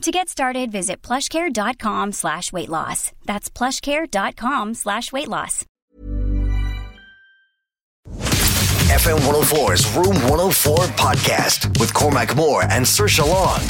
To get started, visit plushcare.com slash weight loss. That's plushcare.com slash weight loss. FM 104's Room 104 podcast with Cormac Moore and Saoirse Long.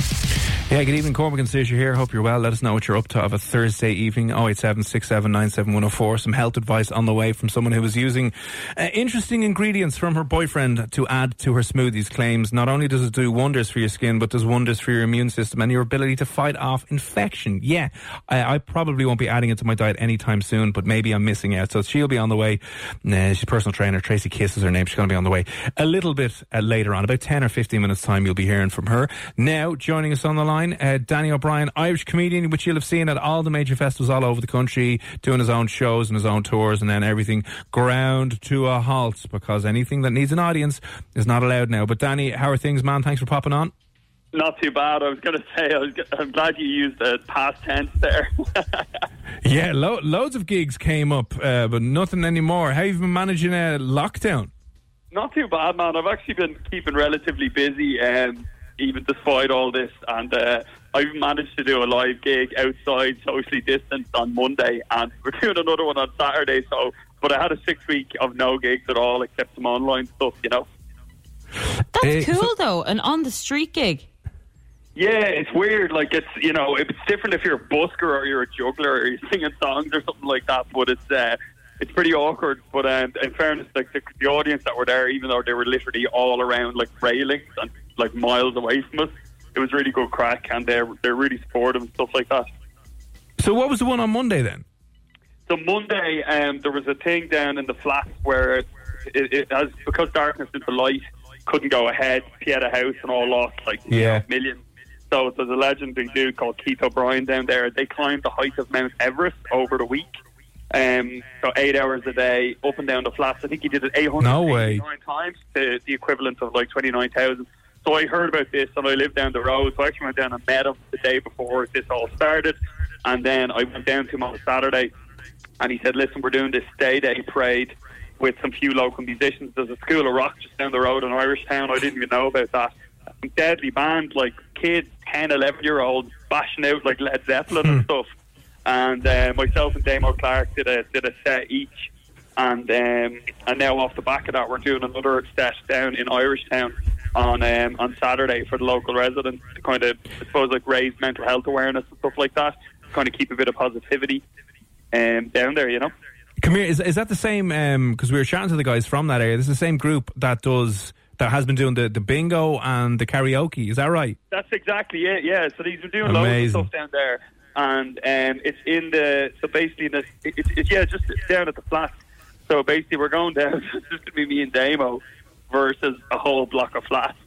Yeah, good evening, Cormac and Saoirse here. Hope you're well. Let us know what you're up to of a Thursday evening. 087 Some health advice on the way from someone who was using uh, interesting ingredients from her boyfriend to add to her smoothies. Claims not only does it do wonders for your skin, but does wonders for your immune system and your ability to fight off infection. Yeah, I, I probably won't be adding it to my diet anytime soon, but maybe I'm missing out. So she'll be on the way. Uh, she's personal trainer. Tracy Kiss is her name. She's going to be on the way a little bit uh, later on. About 10 or 15 minutes time, you'll be hearing from her. Now, joining us on the line line, uh, Danny O'Brien, Irish comedian, which you'll have seen at all the major festivals all over the country, doing his own shows and his own tours, and then everything ground to a halt because anything that needs an audience is not allowed now. But Danny, how are things, man? Thanks for popping on. Not too bad. I was going to say, I am glad you used the past tense there. yeah, lo- loads of gigs came up, uh, but nothing anymore. How have you been managing a uh, lockdown? Not too bad, man. I've actually been keeping relatively busy. Um, even despite all this. And uh, I've managed to do a live gig outside, socially distanced on Monday, and we're doing another one on Saturday. So, but I had a six week of no gigs at all, except some online stuff. You know. That's uh, cool so- though, an on the street gig. Yeah, it's weird. Like it's you know it's different if you're a busker or you're a juggler or you're singing songs or something like that. But it's uh, it's pretty awkward. But um, in fairness, like the, the audience that were there, even though they were literally all around like railings and like miles away from us. It was really good crack, and they're they're really supportive and stuff like that. So, what was the one on Monday then? So Monday, um, there was a thing down in the flats where it, it, it has because darkness into light couldn't go ahead. Pieta House and all lost like yeah. millions. So there's a legendary dude called Keith O'Brien down there. They climbed the height of Mount Everest over the week. Um, so eight hours a day, up and down the flats. I think he did it 809 no way. times, to the equivalent of like 29,000. So I heard about this and I lived down the road. So I actually went down and met him the day before this all started. And then I went down to him on Saturday and he said, listen, we're doing this day day parade with some few local musicians. There's a school of rock just down the road in Irish Town. I didn't even know about that. Deadly band, like kids, 10, 11 year olds, bashing out like Led Zeppelin and hmm. stuff. And uh, myself and Damo Clark did a, did a set each. And um, and now off the back of that, we're doing another set down in Irish Town on um, on Saturday for the local residents to kind of, I suppose, like raise mental health awareness and stuff like that. Kind of keep a bit of positivity um, down there, you know. Come here, is, is that the same? Because um, we were chatting to the guys from that area. This is the same group that does that has been doing the, the bingo and the karaoke. Is that right? That's exactly it. Yeah. So these are doing Amazing. loads of stuff down there, and um, it's in the so basically in the it's, it's yeah just down at the flat. So basically, we're going down. just to be me and Damo versus a whole block of flats.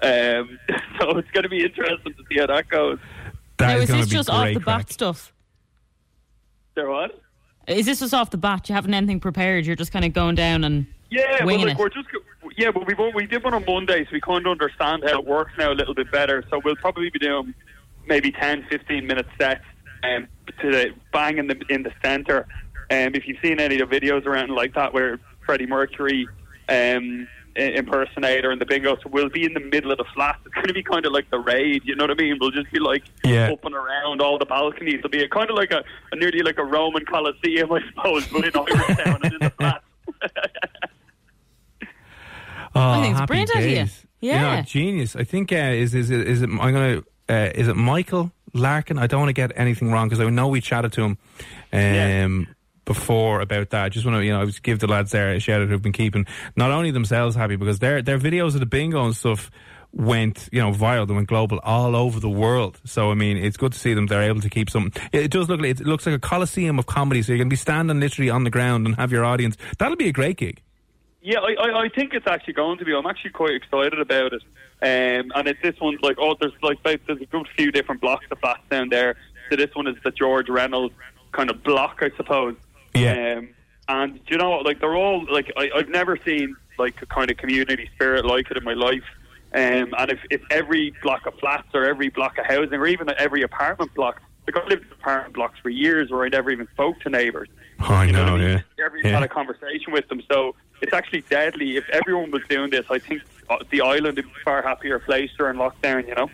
Um, so it's going to be interesting to see how that goes. That now, is, is this just off the crack. bat stuff? There what? Is this just off the bat? You haven't anything prepared. You're just kind of going down and yeah, winging well, like, we're just yeah, but we we did one on Monday, so we kind of understand how it works now a little bit better. So we'll probably be doing maybe 10, 15 minute sets um, to the, bang in the in the center. Um, if you've seen any of the videos around like that, where Freddie Mercury um, impersonator and the bingo. So we'll be in the middle of the flat. It's going to be kind of like the raid. You know what I mean? We'll just be like yeah. up and around all the balconies. It'll be a, kind of like a, a nearly like a Roman Colosseum, I suppose, but in Irish town and in the flat. oh, I think it's brilliant days. idea. Yeah, you know, genius. I think uh, is is it, is it? I'm gonna. Uh, is it Michael Larkin? I don't want to get anything wrong because I know we chatted to him. Um, yeah. Before about that. Just want to, you know, give the lads there a shout out who've been keeping not only themselves happy because their their videos of the bingo and stuff went, you know, viral. They went global all over the world. So I mean, it's good to see them. They're able to keep some. It does look like it looks like a coliseum of comedy. So you're going to be standing literally on the ground and have your audience. That'll be a great gig. Yeah, I, I, I think it's actually going to be. I'm actually quite excited about it. Um, and it's this one's like, oh, there's like there's a good few different blocks of flats down there. So this one is the George Reynolds kind of block, I suppose. Yeah. Um, and you know, like they're all like I, I've never seen like a kind of community spirit like it in my life. Um, and if, if every block of flats or every block of housing or even every apartment block, like I lived in apartment blocks for years where I never even spoke to neighbours. Oh, I You know, what I mean? yeah. Never even Yeah. had a conversation with them. So it's actually deadly. If everyone was doing this, I think uh, the island would be a far happier place during lockdown. You know.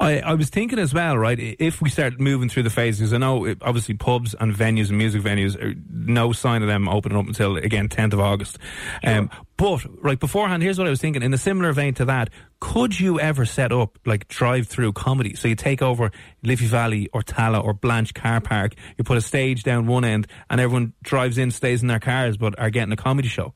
I, I was thinking as well, right? If we start moving through the phases, I know it- obviously pubs and venues and music venues, are no sign of them opening up until again 10th of August. Um, but right beforehand, here's what I was thinking. In a similar vein to that, could you ever set up like drive-through comedy? So you take over Liffey Valley or Tallaght or Blanch Car Park, you put a stage down one end, and everyone drives in, stays in their cars, but are getting a comedy show.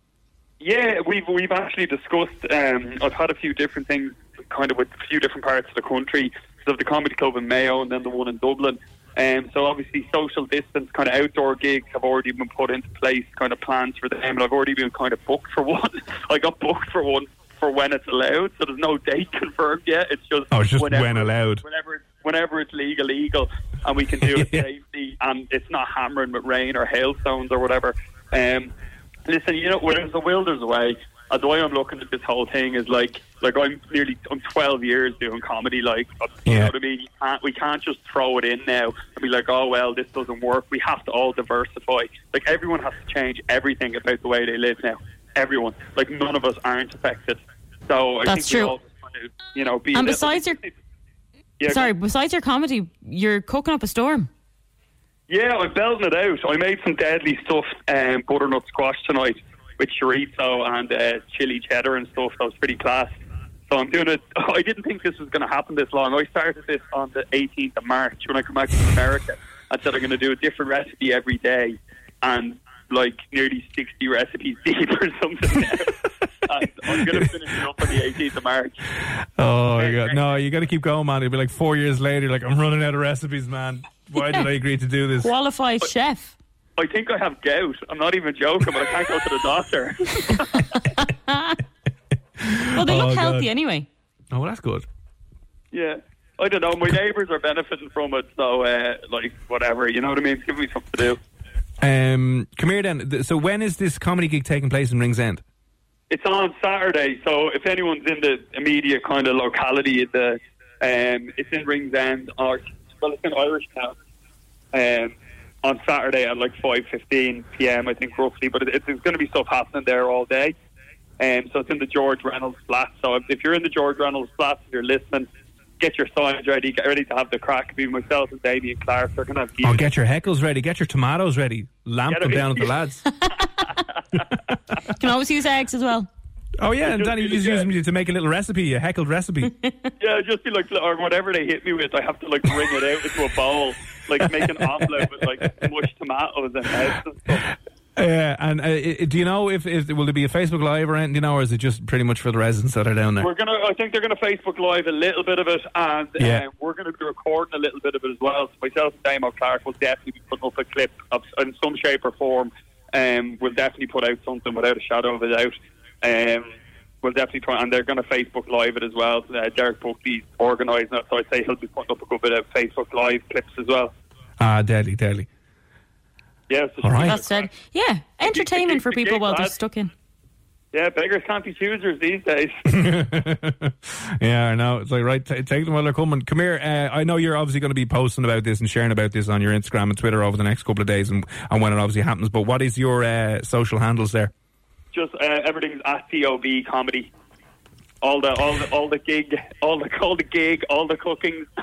Yeah, we've we've actually discussed. Um, I've had a few different things, kind of with a few different parts of the country. So the comedy club in Mayo, and then the one in Dublin. Um, so obviously, social distance, kind of outdoor gigs have already been put into place, kind of plans for them, and I've already been kind of booked for one. I got booked for one for when it's allowed, so there's no date confirmed yet. It's just Oh, it's just when allowed. Whenever whenever it's legal, legal, and we can do it safely, and it's not hammering with rain or hailstones or whatever. Um, listen, you know, when there's a will, there's a way. And the way I'm looking at this whole thing is like, like I'm nearly, I'm 12 years doing comedy. Like, you Yeah. know what I mean? You can't, we can't just throw it in now and be like, oh well, this doesn't work. We have to all diversify. Like everyone has to change everything about the way they live now. Everyone, like none of us aren't affected. So I That's think we true. all just kind of, you know, be. a And little- besides your- Yeah, Sorry, besides your comedy, you're cooking up a storm. Yeah, I'm belting it out. I made some deadly stuff, um, butternut squash tonight with chorizo and uh, chili cheddar and stuff. That was pretty class. So I'm doing it. I didn't think this was going to happen this long. I started this on the 18th of March when I come back from America. I said I'm going to do a different recipe every day, and like nearly 60 recipes deep or something. now. I'm going to finish it up on the 18th of March. Oh, my God. no, you got to keep going, man. It'll be like four years later, like, I'm running out of recipes, man. Why did I agree to do this? Qualified chef. I think I have gout. I'm not even joking, but I can't go to the doctor. Well, they Oh, look God. healthy anyway. Oh, well, that's good. Yeah. I don't know. My neighbours are benefiting from it, so uh, like whatever. You know what I mean? It's giving me something to do. Um, come here then. Th- So when is this comedy gig taking place in Ringsend? It's on Saturday, so if anyone's in the immediate kind of locality, the um, it's in Ringsend or well, it's in Irish Town. Um, on Saturday at like five fifteen p.m. I think roughly, but it, it's, there's going to be stuff happening there all day. Um, so it's in the George Reynolds flat. So if, if you're in the George Reynolds flat, if you're listening, get your signs ready, get ready to have the crack. Be myself and Damien Clark. They're going to have Oh, get your heckles ready. Get your tomatoes ready. Lamp Get them them down at the lads. Can always use eggs as well. Oh, yeah. And Danny, you be just the- use them to make a little recipe, a heckled recipe. Yeah, just be like, or whatever they hit me with, I have to like wring it out into a bowl, like make an omelette with like mushed tomatoes and heads and stuff. Yeah, and uh, do you know if, if will there be a Facebook Live or anything? You know, or is it just pretty much for the residents that are down there? We're gonna, I think they're gonna Facebook Live a little bit of it, and Yeah. um, we're gonna be recording a little bit of it as well. So myself and Damo Clark will definitely be putting up a clip of, in some shape or form. Um, we'll definitely put out something without a shadow of a doubt. Um, we'll definitely try, and they're going to Facebook Live it as well. Uh, Derek Buckley's organising it, so I'd say he'll be putting up a good bit of Facebook Live clips as well. Ah, deadly, deadly. Yeah, so All right. That's it. Yeah, entertainment for people while they're stuck in. Yeah, beggars can't be choosers these days. Yeah, I know. It's like, right, t- take them while they're coming. Come here. Uh, I know you're obviously going to be posting about this and sharing about this on your Instagram and Twitter over the next couple of days and, and when it obviously happens. But what is your uh, social handles there? Just uh, everything's at DOB comedy. All the all the all the gig, all the all the gig, all the cooking.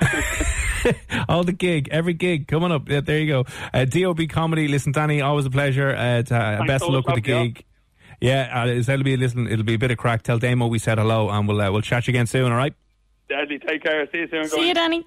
All the gig, every gig coming up. Yeah, there you go. Uh, DOB comedy. Listen, Danny, always a pleasure. Uh, to, uh, best of luck with the much for gig. Yeah, uh, it'll be listen. It'll be a bit of crack. Tell Damo we said hello, and we'll uh, we'll chat you again soon. All right. Deadly, take care. See you soon. See you, Danny.